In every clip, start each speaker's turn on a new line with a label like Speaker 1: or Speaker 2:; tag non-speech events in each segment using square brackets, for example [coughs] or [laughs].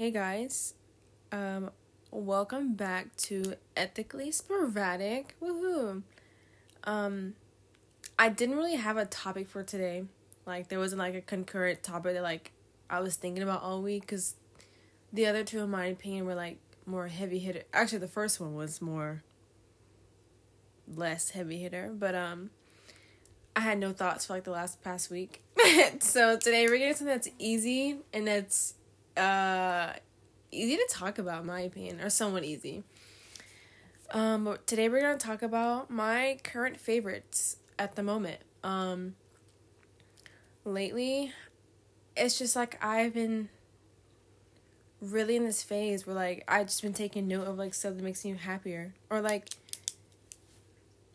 Speaker 1: Hey guys, um, welcome back to Ethically Sporadic. Woohoo! Um, I didn't really have a topic for today. Like there wasn't like a concurrent topic that like I was thinking about all week because the other two, in my opinion, were like more heavy hitter. Actually, the first one was more less heavy hitter, but um, I had no thoughts for like the last past week. [laughs] so today we're getting something that's easy and that's uh easy to talk about, my opinion, or somewhat easy. Um, but today we're gonna talk about my current favorites at the moment. Um, lately, it's just like I've been really in this phase where like I've just been taking note of like stuff that makes me happier or like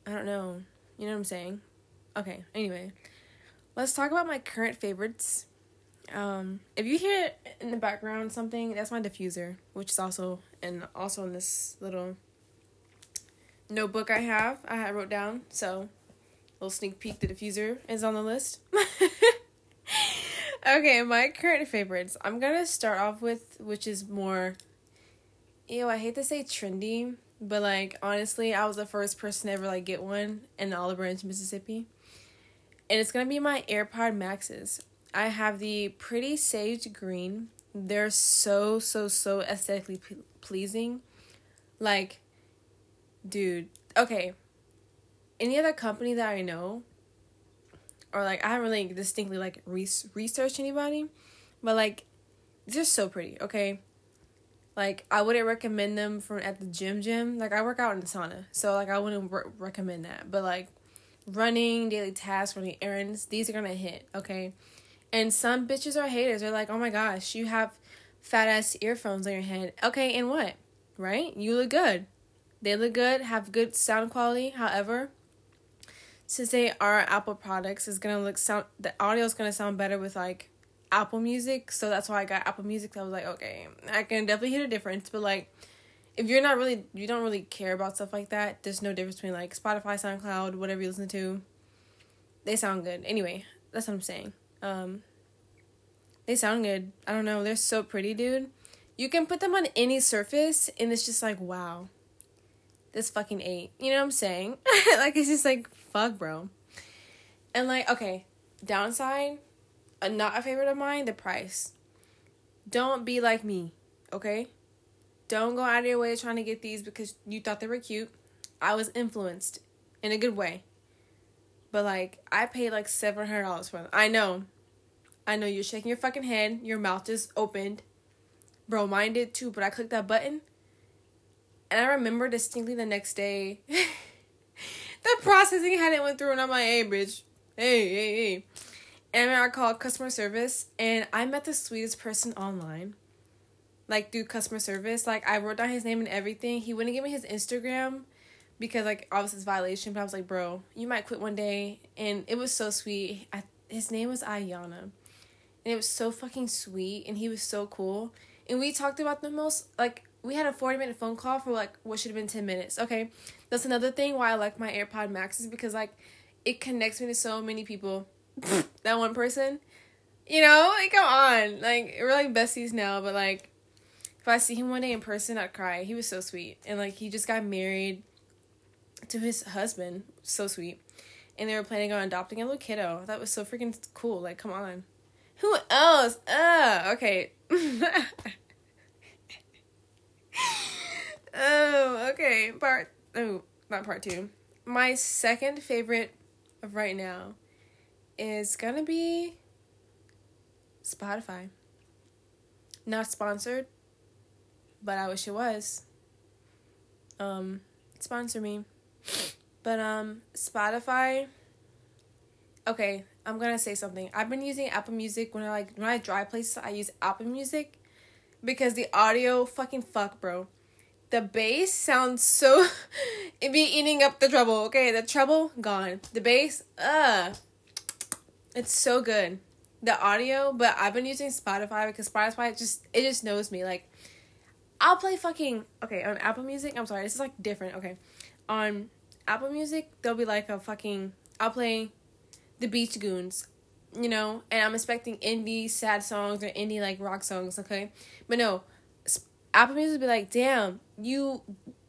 Speaker 1: I don't know, you know what I'm saying? Okay, anyway, let's talk about my current favorites. Um, if you hear in the background something, that's my diffuser, which is also and also in this little notebook I have. I wrote down so little sneak peek. The diffuser is on the list. [laughs] okay, my current favorites. I'm gonna start off with which is more. Ew, I hate to say trendy, but like honestly, I was the first person to ever like get one in Olive Branch, Mississippi. And it's gonna be my AirPod Maxes. I have the pretty sage green. They're so so so aesthetically pleasing. Like, dude, okay. Any other company that I know, or like I haven't really distinctly like re- researched anybody, but like, they're so pretty. Okay. Like I wouldn't recommend them from at the gym. Gym like I work out in the sauna, so like I wouldn't re- recommend that. But like running, daily tasks, running errands, these are gonna hit, okay? And some bitches are haters. They're like, oh my gosh, you have fat ass earphones on your head. Okay, and what? Right? You look good. They look good, have good sound quality. However, since they are Apple products, it's gonna look sound the audio is gonna sound better with like Apple Music. So that's why I got Apple Music. I was like, okay, I can definitely hear a difference. But like if you're not really you don't really care about stuff like that, there's no difference between like Spotify, SoundCloud, whatever you listen to. They sound good. Anyway, that's what I'm saying. Um they sound good. I don't know, they're so pretty, dude. You can put them on any surface and it's just like, wow. This fucking eight. You know what I'm saying? [laughs] like it's just like fuck, bro. And like, okay, downside, uh, not a favorite of mine, the price. Don't be like me, okay? Don't go out of your way trying to get these because you thought they were cute. I was influenced in a good way. But like I paid like seven hundred dollars for them. I know. I know you're shaking your fucking head. Your mouth just opened. Bro, mine did too, but I clicked that button. And I remember distinctly the next day [laughs] the processing hadn't went through and I'm like, hey bitch. Hey, hey, hey. And I called customer service and I met the sweetest person online like through customer service. Like I wrote down his name and everything. He wouldn't give me his Instagram because like obviously it's violation. But I was like, bro, you might quit one day. And it was so sweet. I, his name was Ayana, and it was so fucking sweet. And he was so cool. And we talked about the most like we had a forty minute phone call for like what should have been ten minutes. Okay, that's another thing why I like my AirPod Maxes because like it connects me to so many people. [laughs] that one person, you know, like come on, like we're like besties now, but like if I see him one day in person, I'd cry. He was so sweet. And like he just got married to his husband. So sweet. And they were planning on adopting a little kiddo. That was so freaking cool. Like, come on. Who else? Uh okay. [laughs] oh, okay. Part oh, not part two. My second favorite of right now is gonna be Spotify. Not sponsored, but I wish it was. Um, sponsor me. But um, Spotify. Okay, I'm gonna say something. I've been using Apple Music when I like when I drive places. I use Apple Music because the audio fucking fuck, bro. The bass sounds so. [laughs] it be eating up the treble. Okay, the treble gone. The bass, uh, it's so good. The audio, but I've been using Spotify because Spotify just it just knows me like I'll play fucking okay on Apple Music. I'm sorry, this is like different. Okay, on Apple Music, there'll be like a fucking. I'll play the Beach Goons, you know, and I'm expecting indie sad songs or indie like rock songs. Okay, but no, Apple Music be like, damn, you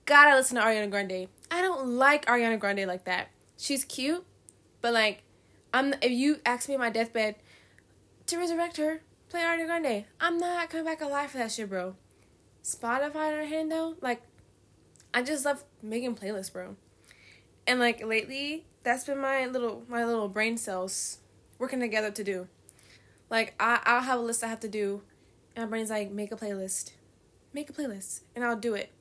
Speaker 1: gotta listen to Ariana Grande. I don't like Ariana Grande like that. She's cute, but like, I'm if you ask me on my deathbed to resurrect her, play Ariana Grande. I'm not coming back alive for that shit, bro. Spotify on her hand though, like, I just love making playlists, bro. And like lately, that's been my little my little brain cells working together to do. Like I I'll have a list I have to do, and my brain's like make a playlist, make a playlist, and I'll do it.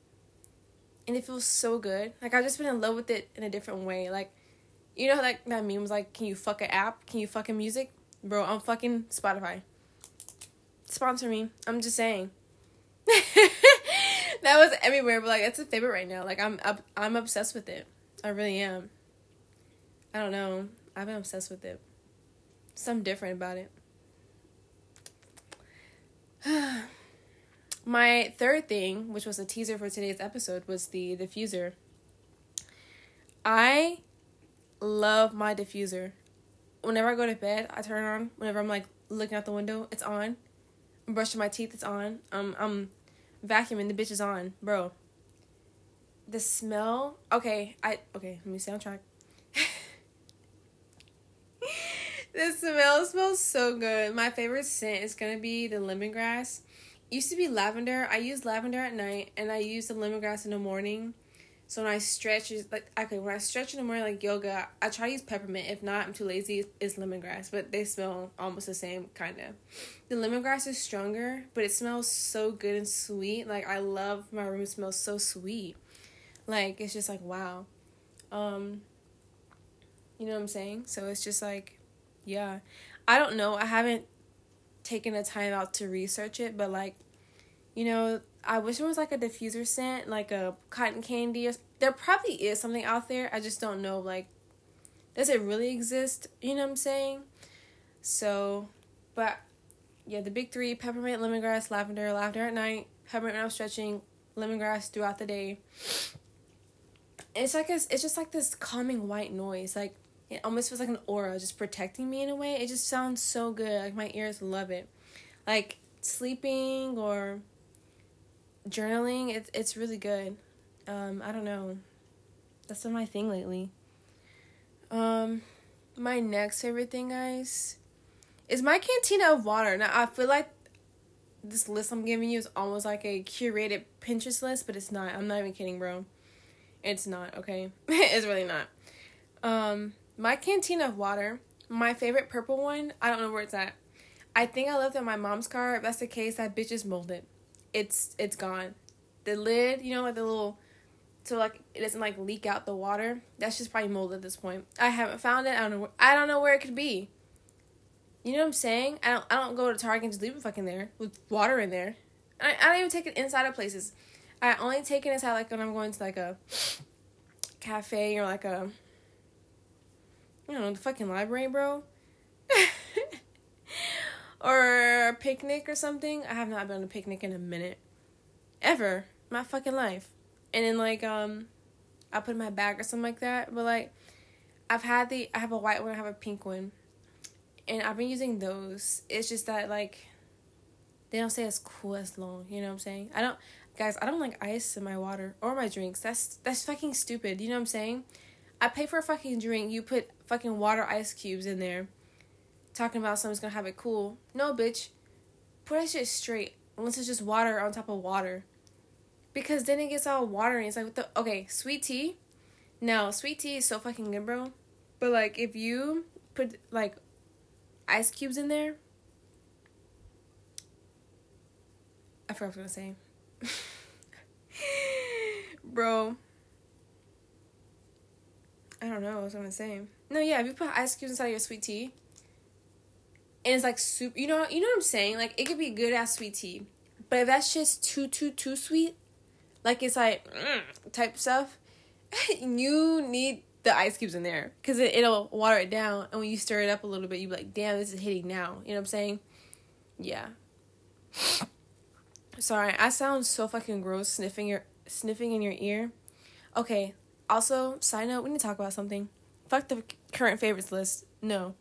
Speaker 1: And it feels so good. Like I've just been in love with it in a different way. Like, you know, like that meme was like, "Can you fuck an app? Can you fucking music, bro? I'm fucking Spotify. Sponsor me. I'm just saying." [laughs] that was everywhere, but like it's a favorite right now. Like I'm I'm obsessed with it. I really am. I don't know. I've been obsessed with it. Something different about it. [sighs] My third thing, which was a teaser for today's episode, was the diffuser. I love my diffuser. Whenever I go to bed, I turn on. Whenever I'm like looking out the window, it's on. I'm brushing my teeth, it's on. I'm I'm vacuuming, the bitch is on, bro. The smell. Okay, I okay. Let me stay the smell smells so good. My favorite scent is gonna be the lemongrass. Used to be lavender. I use lavender at night, and I use the lemongrass in the morning. So when I stretch, it's like okay, when I stretch in the morning like yoga, I try to use peppermint. If not, I'm too lazy. It's lemongrass, but they smell almost the same kind of. The lemongrass is stronger, but it smells so good and sweet. Like I love my room. It smells so sweet. Like it's just like wow. Um. You know what I'm saying? So it's just like yeah. I don't know. I haven't taken the time out to research it, but like, you know, I wish there was like a diffuser scent, like a cotton candy. There probably is something out there. I just don't know. Like, does it really exist? You know what I'm saying? So, but yeah, the big three: peppermint, lemongrass, lavender. Lavender at night, peppermint when I'm stretching, lemongrass throughout the day. It's like a, it's just like this calming white noise. Like it almost feels like an aura just protecting me in a way. It just sounds so good. Like my ears love it. Like sleeping or journaling, it's it's really good. Um, I don't know. That's been my thing lately. Um, my next favorite thing, guys, is my cantina of water. Now I feel like this list I'm giving you is almost like a curated Pinterest list, but it's not. I'm not even kidding, bro. It's not, okay? [laughs] it's really not. Um, my canteen of water, my favorite purple one, I don't know where it's at. I think I left it in my mom's car. If that's the case, that bitch is molded. It's it's gone. The lid, you know, like the little so like it doesn't like leak out the water. That's just probably molded at this point. I haven't found it. I don't know. I don't know where it could be. You know what I'm saying? I don't. I don't go to Target and just leave it fucking there with water in there. I I don't even take it inside of places. I only take it inside like when I'm going to like a cafe or like a you know, the fucking library, bro. [laughs] or a picnic or something. I have not been on a picnic in a minute. Ever. My fucking life. And then like um I put in my bag or something like that. But like I've had the I have a white one, I have a pink one. And I've been using those. It's just that like they don't stay as cool as long, you know what I'm saying? I don't guys, I don't like ice in my water or my drinks. That's that's fucking stupid, you know what I'm saying? I pay for a fucking drink. You put fucking water ice cubes in there. Talking about someone's gonna have it cool. No, bitch. Put that shit straight. Unless it's just water on top of water. Because then it gets all watery. It's like, what the. Okay, sweet tea. No, sweet tea is so fucking good, bro. But, like, if you put, like, ice cubes in there. I forgot what I was gonna say. [laughs] bro don't know what gonna say. No, yeah, if you put ice cubes inside your sweet tea, and it's like soup, you know, you know what I'm saying? Like it could be good ass sweet tea, but if that's just too too too sweet, like it's like mm, type stuff, [laughs] you need the ice cubes in there because it, it'll water it down, and when you stir it up a little bit, you be like, damn, this is hitting now. You know what I'm saying? Yeah. [coughs] Sorry, I sound so fucking gross sniffing your sniffing in your ear. Okay, also, side note, we need to talk about something. Fuck the current favorites list. No.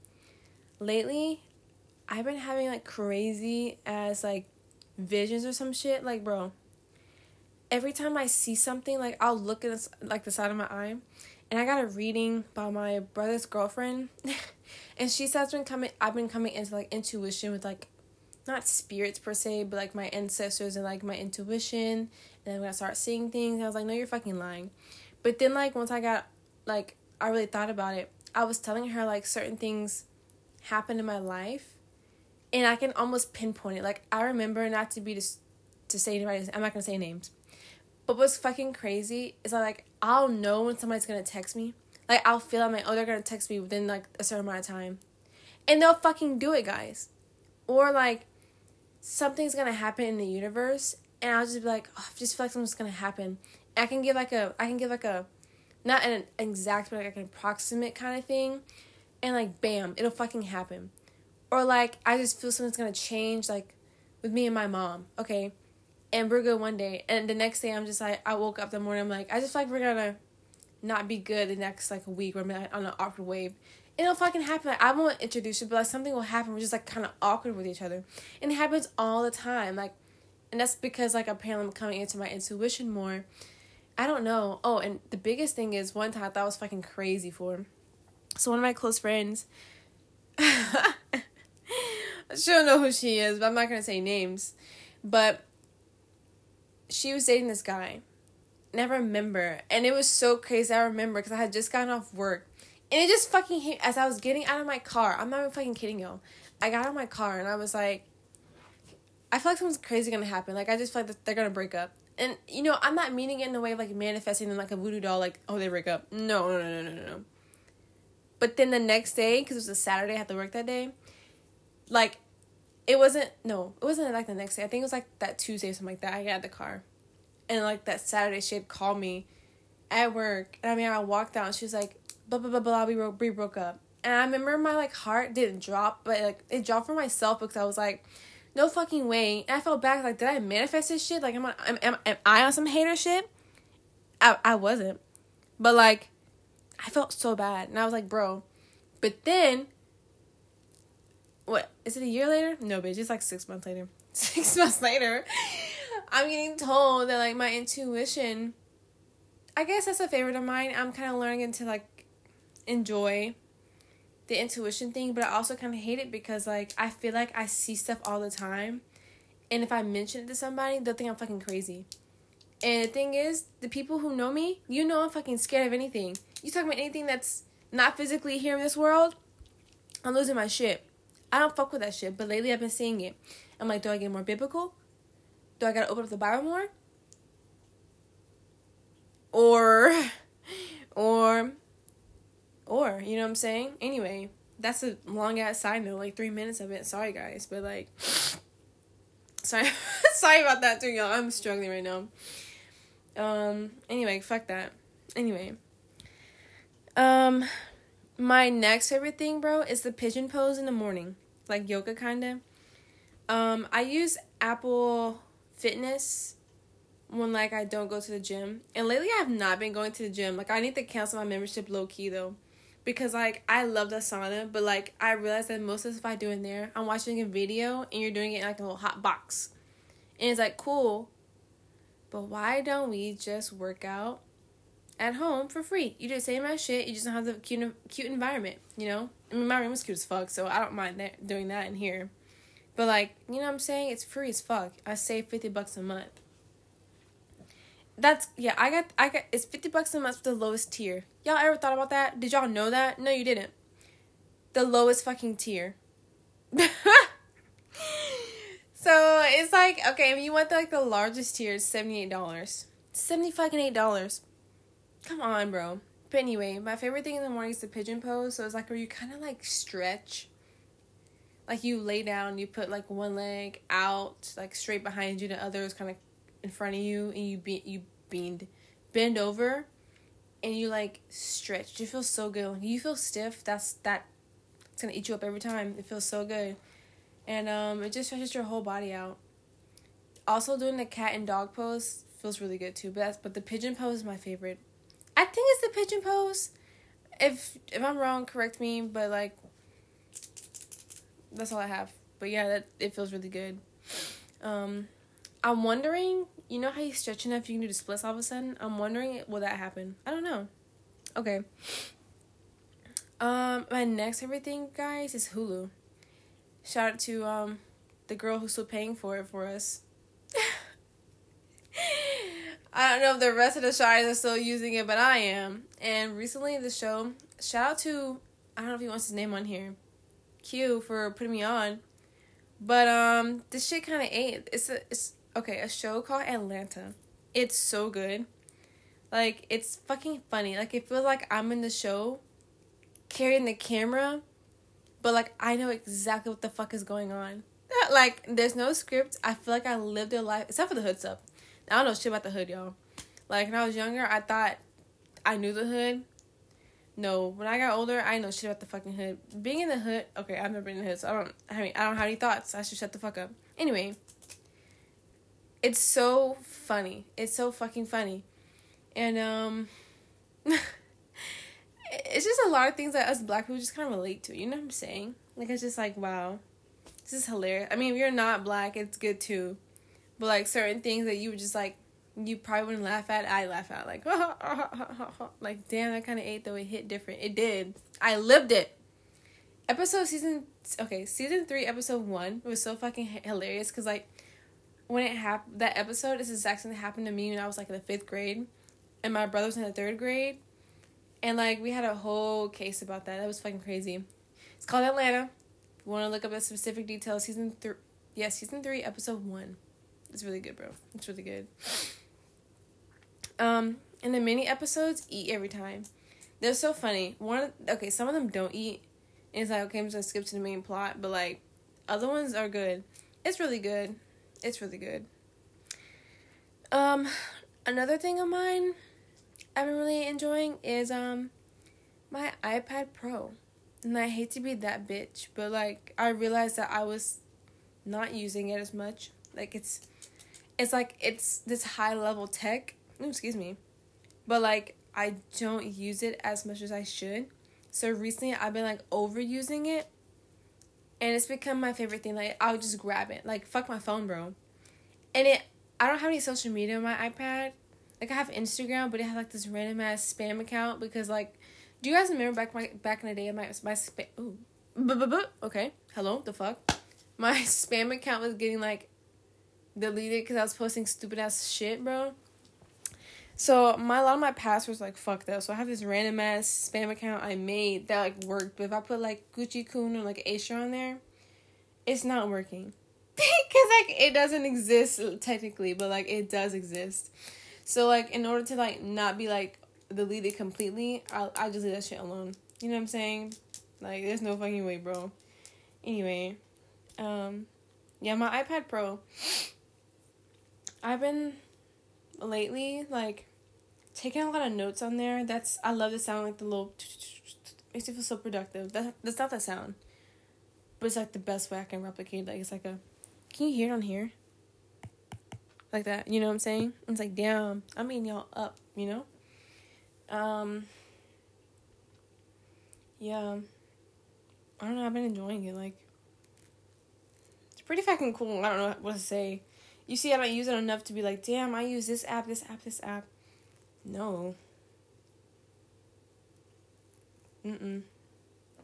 Speaker 1: Lately, I've been having like crazy as like visions or some shit. Like, bro, every time I see something, like I'll look at like the side of my eye, and I got a reading by my brother's girlfriend, [laughs] and she says been coming. I've been coming into like intuition with like, not spirits per se, but like my ancestors and like my intuition, and then I start seeing things, I was like, no, you're fucking lying. But then like once I got like I really thought about it, I was telling her like certain things happened in my life, and I can almost pinpoint it. Like I remember not to be just to say anybody. I'm not gonna say names. But what's fucking crazy is I like I'll know when somebody's gonna text me. Like I'll feel like, oh, they're gonna text me within like a certain amount of time, and they'll fucking do it, guys. Or like something's gonna happen in the universe, and I'll just be like, oh, I just feel like something's gonna happen. I can give like a, I can give like a, not an exact, but like an approximate kind of thing, and like bam, it'll fucking happen. Or like I just feel something's gonna change, like with me and my mom. Okay, and we're good one day, and the next day I'm just like I woke up the morning I'm like I just feel like we're gonna not be good the next like a week. We're like, on an awkward wave. It'll fucking happen. Like, I won't introduce you, but like something will happen. We're just like kind of awkward with each other, and it happens all the time. Like, and that's because like apparently I'm coming into my intuition more. I don't know. Oh, and the biggest thing is one time I was fucking crazy for. So one of my close friends. [laughs] she don't know who she is, but I'm not gonna say names. But she was dating this guy. I remember. And it was so crazy. I remember because I had just gotten off work. And it just fucking hit as I was getting out of my car. I'm not even fucking kidding y'all. I got out of my car and I was like, I feel like something's crazy gonna happen. Like I just feel like they're gonna break up. And you know, I'm not meaning it in the way of like manifesting them like a voodoo doll, like oh they break up. No, no, no, no, no, no. But then the next day, because it was a Saturday, I had to work that day. Like it wasn't no, it wasn't like the next day. I think it was like that Tuesday or something like that. I got the car, and like that Saturday, she had called me at work, and I mean I walked out, and she was like, blah blah blah blah, we broke, we broke up, and I remember my like heart didn't drop, but like it dropped for myself because I was like, no fucking way, and I felt back like, did I manifest this shit? Like, am I am, am, am I on some hater shit? I I wasn't, but like, I felt so bad, and I was like, bro, but then what is it a year later? No, bitch, it's like six months later. [laughs] Six months later, I'm getting told that like my intuition. I guess that's a favorite of mine. I'm kind of learning to like enjoy the intuition thing, but I also kind of hate it because like I feel like I see stuff all the time, and if I mention it to somebody, they'll think I'm fucking crazy. And the thing is, the people who know me, you know I'm fucking scared of anything. You talking about anything that's not physically here in this world, I'm losing my shit. I don't fuck with that shit, but lately I've been seeing it. I'm like, do I get more biblical? Do I gotta open up the Bible more? Or, [laughs] or, or, you know what I'm saying? Anyway, that's a long ass side note, like three minutes of it. Sorry, guys, but like, [laughs] sorry, [laughs] sorry about that too, y'all. I'm struggling right now. Um, anyway, fuck that. Anyway, um, my next favorite thing, bro, is the pigeon pose in the morning, like yoga kind of. Um, I use Apple Fitness when like I don't go to the gym, and lately I have not been going to the gym. Like I need to cancel my membership low key though, because like I love the sauna, but like I realize that most of the stuff I do in there, I'm watching a video and you're doing it in like a little hot box, and it's like cool, but why don't we just work out at home for free. You do the same as shit. You just don't have the cute, cute environment. You know. I mean, my room is cute as fuck, so I don't mind that, doing that in here. But like, you know what I'm saying? It's free as fuck. I save fifty bucks a month. That's yeah. I got I got it's fifty bucks a month for the lowest tier. Y'all ever thought about that? Did y'all know that? No, you didn't. The lowest fucking tier. [laughs] so it's like okay, if you want the, like the largest tier, it's seventy eight dollars. Seventy fucking eight dollars. Come on, bro. But anyway, my favorite thing in the morning is the pigeon pose. So it's like where you kind of like stretch. Like you lay down, you put like one leg out, like straight behind you, the other is kind of in front of you, and you be you bend, bend over, and you like stretch. It feels so good. You feel stiff, that's that. It's gonna eat you up every time. It feels so good, and um, it just stretches your whole body out. Also, doing the cat and dog pose feels really good too. But that's but the pigeon pose is my favorite. I think it's the pigeon pose. If if I'm wrong, correct me. But like, that's all I have. But yeah, that it feels really good. Um, I'm wondering, you know how you stretch enough you can do the splits all of a sudden? I'm wondering will that happen? I don't know. Okay. Um, my next everything, guys, is Hulu. Shout out to um the girl who's still paying for it for us. [laughs] I don't know if the rest of the Shires are still using it, but I am. And recently, the show, shout out to, I don't know if he wants his name on here, Q for putting me on. But um, this shit kind of ate. It's a, it's okay. A show called Atlanta. It's so good. Like it's fucking funny. Like it feels like I'm in the show, carrying the camera, but like I know exactly what the fuck is going on. [laughs] like there's no script. I feel like I lived a life except for the hood stuff. I don't know shit about the hood, y'all. Like when I was younger, I thought I knew the hood. No, when I got older, I know shit about the fucking hood. Being in the hood, okay, I've never been in the hood, so I don't. I mean, I don't have any thoughts. I should shut the fuck up. Anyway, it's so funny. It's so fucking funny, and um, [laughs] it's just a lot of things that us black people just kind of relate to. You know what I'm saying? Like it's just like wow, this is hilarious. I mean, if you're not black, it's good too, but like certain things that you would just like you probably wouldn't laugh at. I laugh at like, [laughs] like damn, that kind of ate though. It hit different. It did. I lived it. Episode season okay, season three, episode one was so fucking hilarious because like when it happened, that episode is the exact same that happened to me when I was like in the fifth grade, and my brother was in the third grade, and like we had a whole case about that. That was fucking crazy. It's called Atlanta. If you want to look up the specific details, season three, yeah, season three, episode one. It's really good, bro. It's really good. Um, and the mini episodes eat every time. They're so funny. One okay, some of them don't eat. And it's like okay, I'm just gonna skip to the main plot, but like other ones are good. It's really good. It's really good. Um, another thing of mine I've been really enjoying is um my iPad Pro. And I hate to be that bitch, but like I realized that I was not using it as much. Like it's it's like it's this high level tech Ooh, excuse me. But like I don't use it as much as I should. So recently I've been like overusing it. And it's become my favorite thing. Like I'll just grab it. Like fuck my phone, bro. And it I don't have any social media on my iPad. Like I have Instagram, but it has like this random ass spam account because like do you guys remember back my back in the day my my spam ooh okay hello the fuck my [laughs] spam account was getting like deleted because I was posting stupid ass shit, bro. So my a lot of my passwords like fuck that. So I have this random ass spam account I made that like worked, but if I put like Gucci Kun or like Asia on there, it's not working. [laughs] Cause like it doesn't exist technically, but like it does exist. So like in order to like not be like deleted completely, I I just leave that shit alone. You know what I'm saying? Like there's no fucking way, bro. Anyway, um, yeah, my iPad Pro. I've been lately, like taking a lot of notes on there. That's I love the sound like the little makes you feel so productive. That that's not that sound. But it's like the best way I can replicate like it's like a can you hear it on here? Like that, you know what I'm saying? It's like damn, I mean y'all up, you know? Um Yeah. I don't know, I've been enjoying it, like it's pretty fucking cool. I don't know what to say you see, I don't use it enough to be like, damn, I use this app, this app, this app. No. Mm-mm.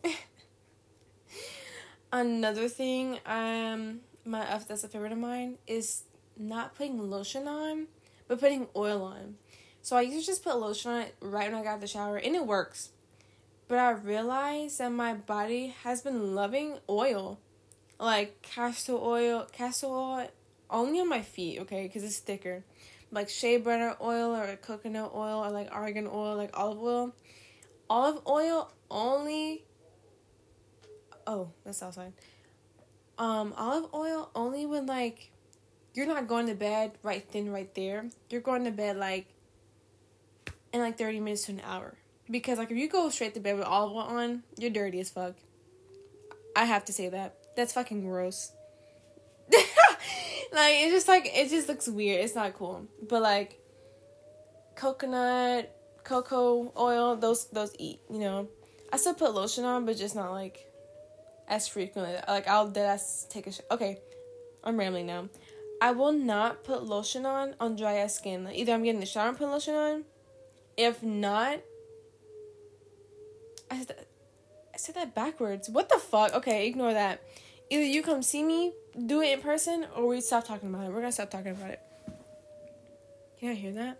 Speaker 1: [laughs] Another thing, um, my F that's a favorite of mine is not putting lotion on, but putting oil on. So I used to just put lotion on it right when I got out the shower, and it works. But I realized that my body has been loving oil, like castor oil, castor oil, only on my feet, okay, because it's thicker. Like shea butter oil or coconut oil or like argan oil, like olive oil. Olive oil only. Oh, that's outside. Um, olive oil only when like you're not going to bed right then, right there. You're going to bed like in like 30 minutes to an hour. Because like if you go straight to bed with olive oil on, you're dirty as fuck. I have to say that. That's fucking gross. Like it's just like it just looks weird. It's not cool. But like coconut, cocoa oil, those those eat, you know. I still put lotion on, but just not like as frequently. Like I'll take a sh- okay. I'm rambling now. I will not put lotion on on dry ass skin. Like either I'm getting the shower and put lotion on. If not, I said, that, I said that backwards. What the fuck? Okay, ignore that. Either you come see me, do it in person, or we stop talking about it. We're gonna stop talking about it. Can I hear that?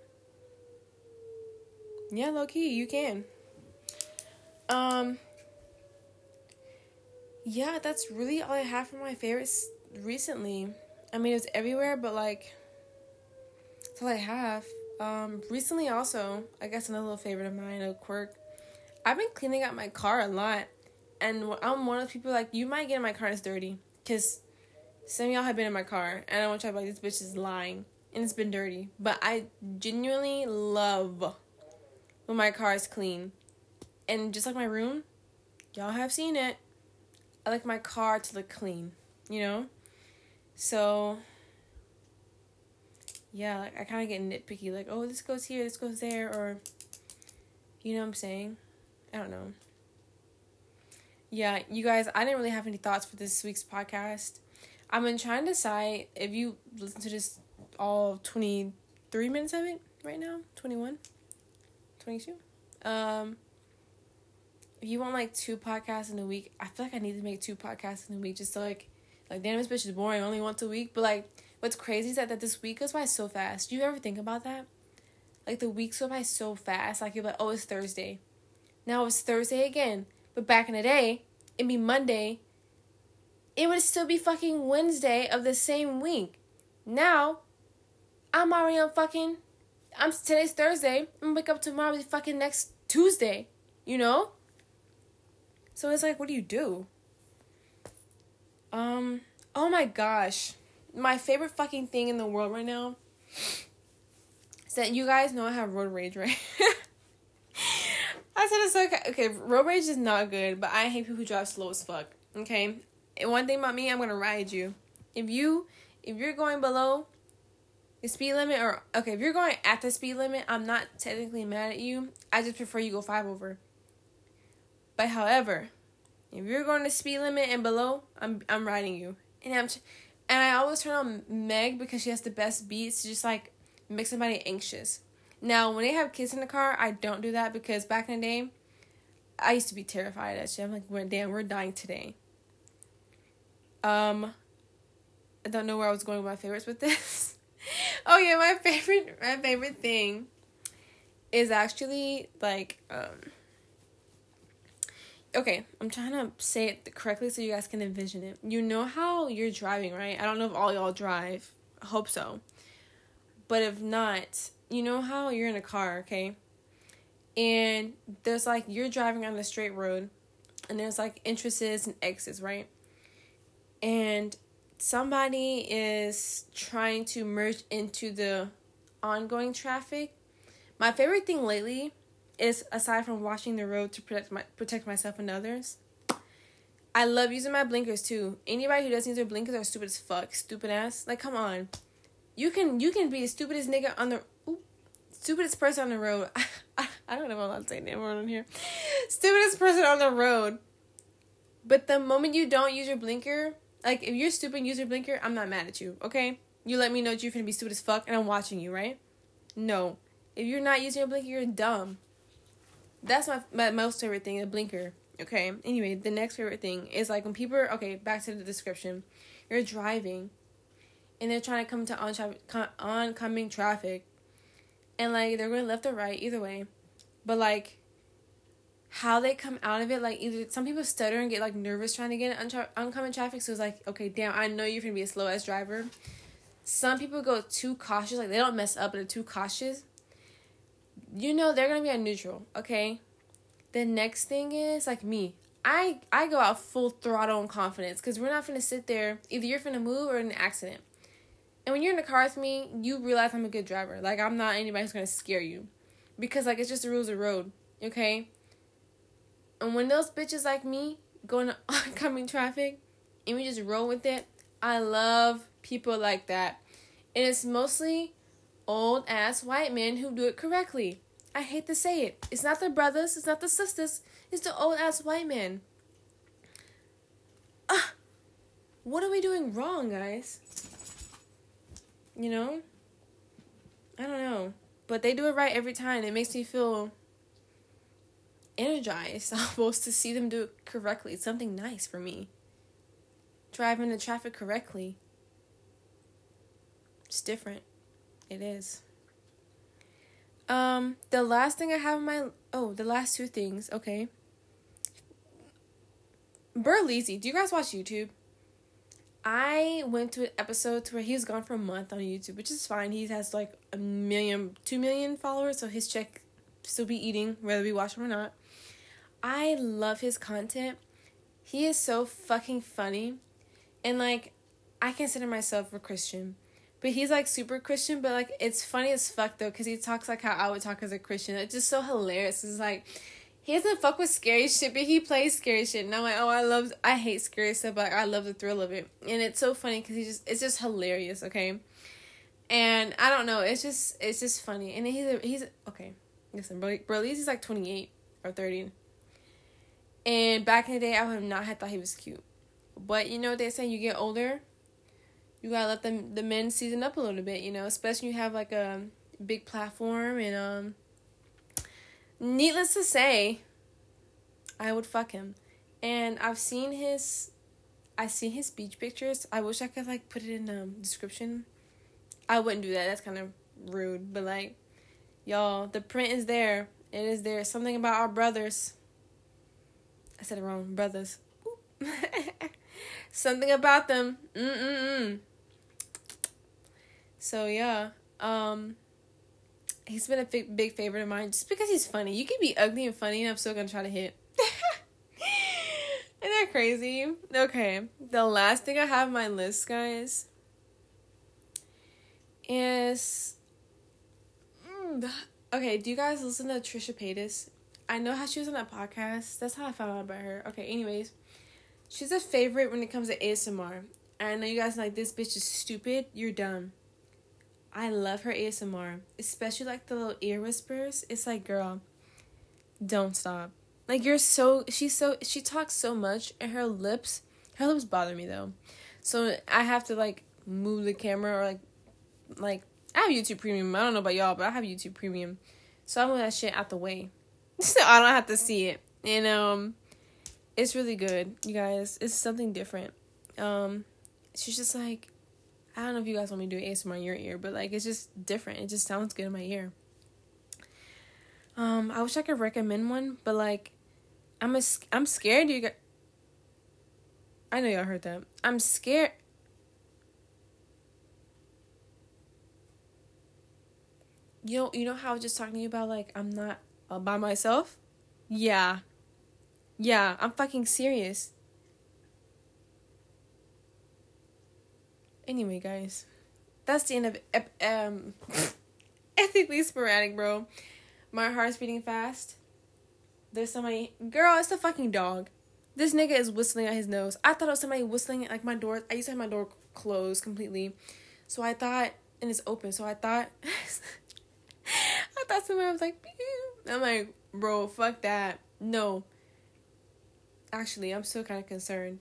Speaker 1: Yeah, low key, you can. Um. Yeah, that's really all I have for my favorites recently. I mean, it's everywhere, but like, that's all I have. Um, recently, also, I guess another little favorite of mine, a quirk. I've been cleaning out my car a lot, and I'm one of those people like you might get in my car and it's dirty, cause some of y'all have been in my car, and I want to try like this bitch is lying, and it's been dirty. But I genuinely love when my car is clean, and just like my room, y'all have seen it. I like my car to look clean, you know. So yeah, like I kind of get nitpicky, like oh this goes here, this goes there, or you know what I'm saying. I don't know. Yeah, you guys, I didn't really have any thoughts for this week's podcast. I've been trying to decide if you listen to this all 23 minutes of it right now, 21, 22. Um, if you want like two podcasts in a week, I feel like I need to make two podcasts in a week just so like like, damn, this bitch is boring. Only once a week. But like, what's crazy is that, that this week goes by so fast. Do you ever think about that? Like the weeks go by so fast. Like you're like, oh, it's Thursday. Now it's Thursday again. But back in the day, it'd be Monday. It would still be fucking Wednesday of the same week. Now, I'm already on fucking. I'm today's Thursday. I'm gonna wake up tomorrow. Be fucking next Tuesday. You know. So it's like, what do you do? Um, oh my gosh. My favorite fucking thing in the world right now is that you guys know I have road rage, right? [laughs] I said it's okay. Okay, road rage is not good, but I hate people who drive slow as fuck. Okay? And one thing about me, I'm gonna ride you. If you if you're going below the speed limit or okay, if you're going at the speed limit, I'm not technically mad at you. I just prefer you go five over. But however, if you're going to speed limit and below, I'm I'm riding you. And I'm and I always turn on Meg because she has the best beats to just like make somebody anxious. Now, when they have kids in the car, I don't do that because back in the day, I used to be terrified that shit. I'm like, damn, we're dying today. Um, I don't know where I was going with my favorites with this. [laughs] oh yeah, my favorite, my favorite thing is actually like um okay, I'm trying to say it correctly so you guys can envision it. You know how you're driving, right? I don't know if all y'all drive. I hope so. But if not, you know how you're in a car, okay? And there's like you're driving on the straight road and there's like entrances and exits, right? And somebody is trying to merge into the ongoing traffic. My favorite thing lately is aside from watching the road to protect my protect myself and others. I love using my blinkers too. Anybody who doesn't use their blinkers are stupid as fuck. Stupid ass. Like come on. You can you can be the stupidest nigga on the ooh, stupidest person on the road. I, [laughs] I don't know if I'm allowed to say that on here. Stupidest person on the road. But the moment you don't use your blinker, like if you're stupid and use your blinker, I'm not mad at you, okay? You let me know that you're gonna be stupid as fuck and I'm watching you, right? No. If you're not using your blinker, you're dumb that's my my most favorite thing, a blinker. Okay. Anyway, the next favorite thing is like when people are okay. Back to the description. You're driving, and they're trying to come to on oncoming traffic, and like they're going left or right either way, but like how they come out of it, like either some people stutter and get like nervous trying to get on oncoming traffic. So it's like, okay, damn, I know you're gonna be a slow ass driver. Some people go too cautious, like they don't mess up, but they're too cautious you know they're gonna be on neutral, okay? The next thing is like me. I I go out full throttle and confidence because we're not gonna sit there. Either you're gonna move or in an accident. And when you're in the car with me, you realize I'm a good driver. Like I'm not anybody who's gonna scare you, because like it's just the rules of the road, okay? And when those bitches like me go in [laughs] oncoming traffic, and we just roll with it, I love people like that. And it's mostly old ass white men who do it correctly. I hate to say it. It's not the brothers, it's not the sisters, it's the old ass white men. Ah, what are we doing wrong, guys? You know? I don't know. But they do it right every time. It makes me feel energized [laughs] almost to see them do it correctly. It's something nice for me. Driving the traffic correctly. It's different. It is. Um, the last thing I have in my oh, the last two things, okay. Berleezy, do you guys watch YouTube? I went to an episode where he was gone for a month on YouTube, which is fine. He has like a million, two million followers, so his check still be eating, whether we watch him or not. I love his content. He is so fucking funny. And like, I consider myself a Christian. But he's like super Christian, but like, it's funny as fuck though, because he talks like how I would talk as a Christian. It's just so hilarious. It's like, he doesn't fuck with scary shit, but he plays scary shit. And I'm like, oh, I love, I hate scary stuff, but I love the thrill of it. And it's so funny because he just, it's just hilarious, okay? And I don't know, it's just, it's just funny. And he's, a, he's, okay, listen, bro, he's like 28 or 30. And back in the day, I would not have thought he was cute. But you know, they say you get older, you gotta let them the men season up a little bit. You know, especially you have like a big platform and um Needless to say, I would fuck him. And I've seen his I've seen his beach pictures. I wish I could like put it in the description. I wouldn't do that. That's kind of rude, but like y'all, the print is there. It is there. Something about our brothers. I said it wrong. Brothers. [laughs] Something about them. Mm-mm-mm. So yeah. Um he's been a big, big favorite of mine just because he's funny. You can be ugly and funny, and I'm still gonna try to hit. [laughs] Isn't that crazy? Okay, the last thing I have on my list, guys, is. Mm, okay, do you guys listen to Trisha Paytas? I know how she was on that podcast. That's how I found out about her. Okay, anyways, she's a favorite when it comes to ASMR. And I know you guys like this bitch is stupid. You're dumb. I love her ASMR, especially like the little ear whispers. It's like, girl, don't stop. Like you're so she's so she talks so much and her lips her lips bother me though. So I have to like move the camera or like like I have YouTube premium. I don't know about y'all, but I have YouTube premium. So I move that shit out the way. So [laughs] I don't have to see it. And um it's really good, you guys. It's something different. Um she's just like I don't know if you guys want me to do ASMR in your ear, but like it's just different. It just sounds good in my ear. Um, I wish I could recommend one, but like, I'm a, I'm scared you got. I know y'all heard that. I'm scared. You know, you know how I was just talking to you about like I'm not uh, by myself. Yeah, yeah, I'm fucking serious. Anyway, guys, that's the end of ep- um [laughs] ethically sporadic, bro. My heart's beating fast. There's somebody, girl. It's the fucking dog. This nigga is whistling at his nose. I thought it was somebody whistling at like my door. I used to have my door closed completely, so I thought, and it's open. So I thought, [laughs] I thought somebody was like. I'm like, bro, fuck that. No. Actually, I'm still kind of concerned.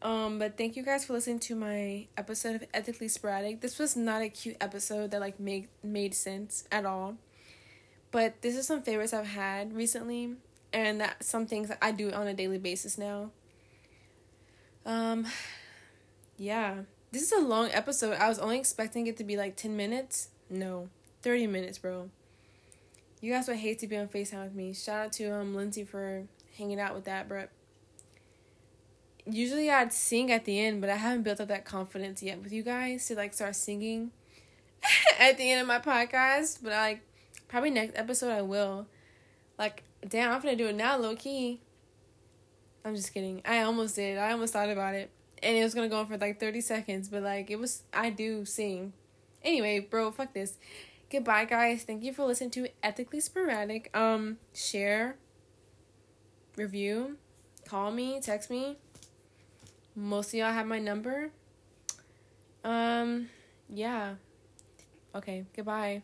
Speaker 1: Um, but thank you guys for listening to my episode of Ethically Sporadic. This was not a cute episode that like made made sense at all. But this is some favorites I've had recently and that some things that I do on a daily basis now. Um yeah. This is a long episode. I was only expecting it to be like 10 minutes. No. 30 minutes, bro. You guys would hate to be on FaceTime with me. Shout out to um Lindsay for hanging out with that, bro usually I'd sing at the end, but I haven't built up that confidence yet with you guys to like start singing [laughs] at the end of my podcast. But like probably next episode I will. Like, damn, I'm gonna do it now, low key. I'm just kidding. I almost did. I almost thought about it. And it was gonna go on for like 30 seconds, but like it was I do sing. Anyway, bro, fuck this. Goodbye guys. Thank you for listening to Ethically Sporadic. Um, share, review, call me, text me most of y'all have my number. Um, yeah. Okay, goodbye.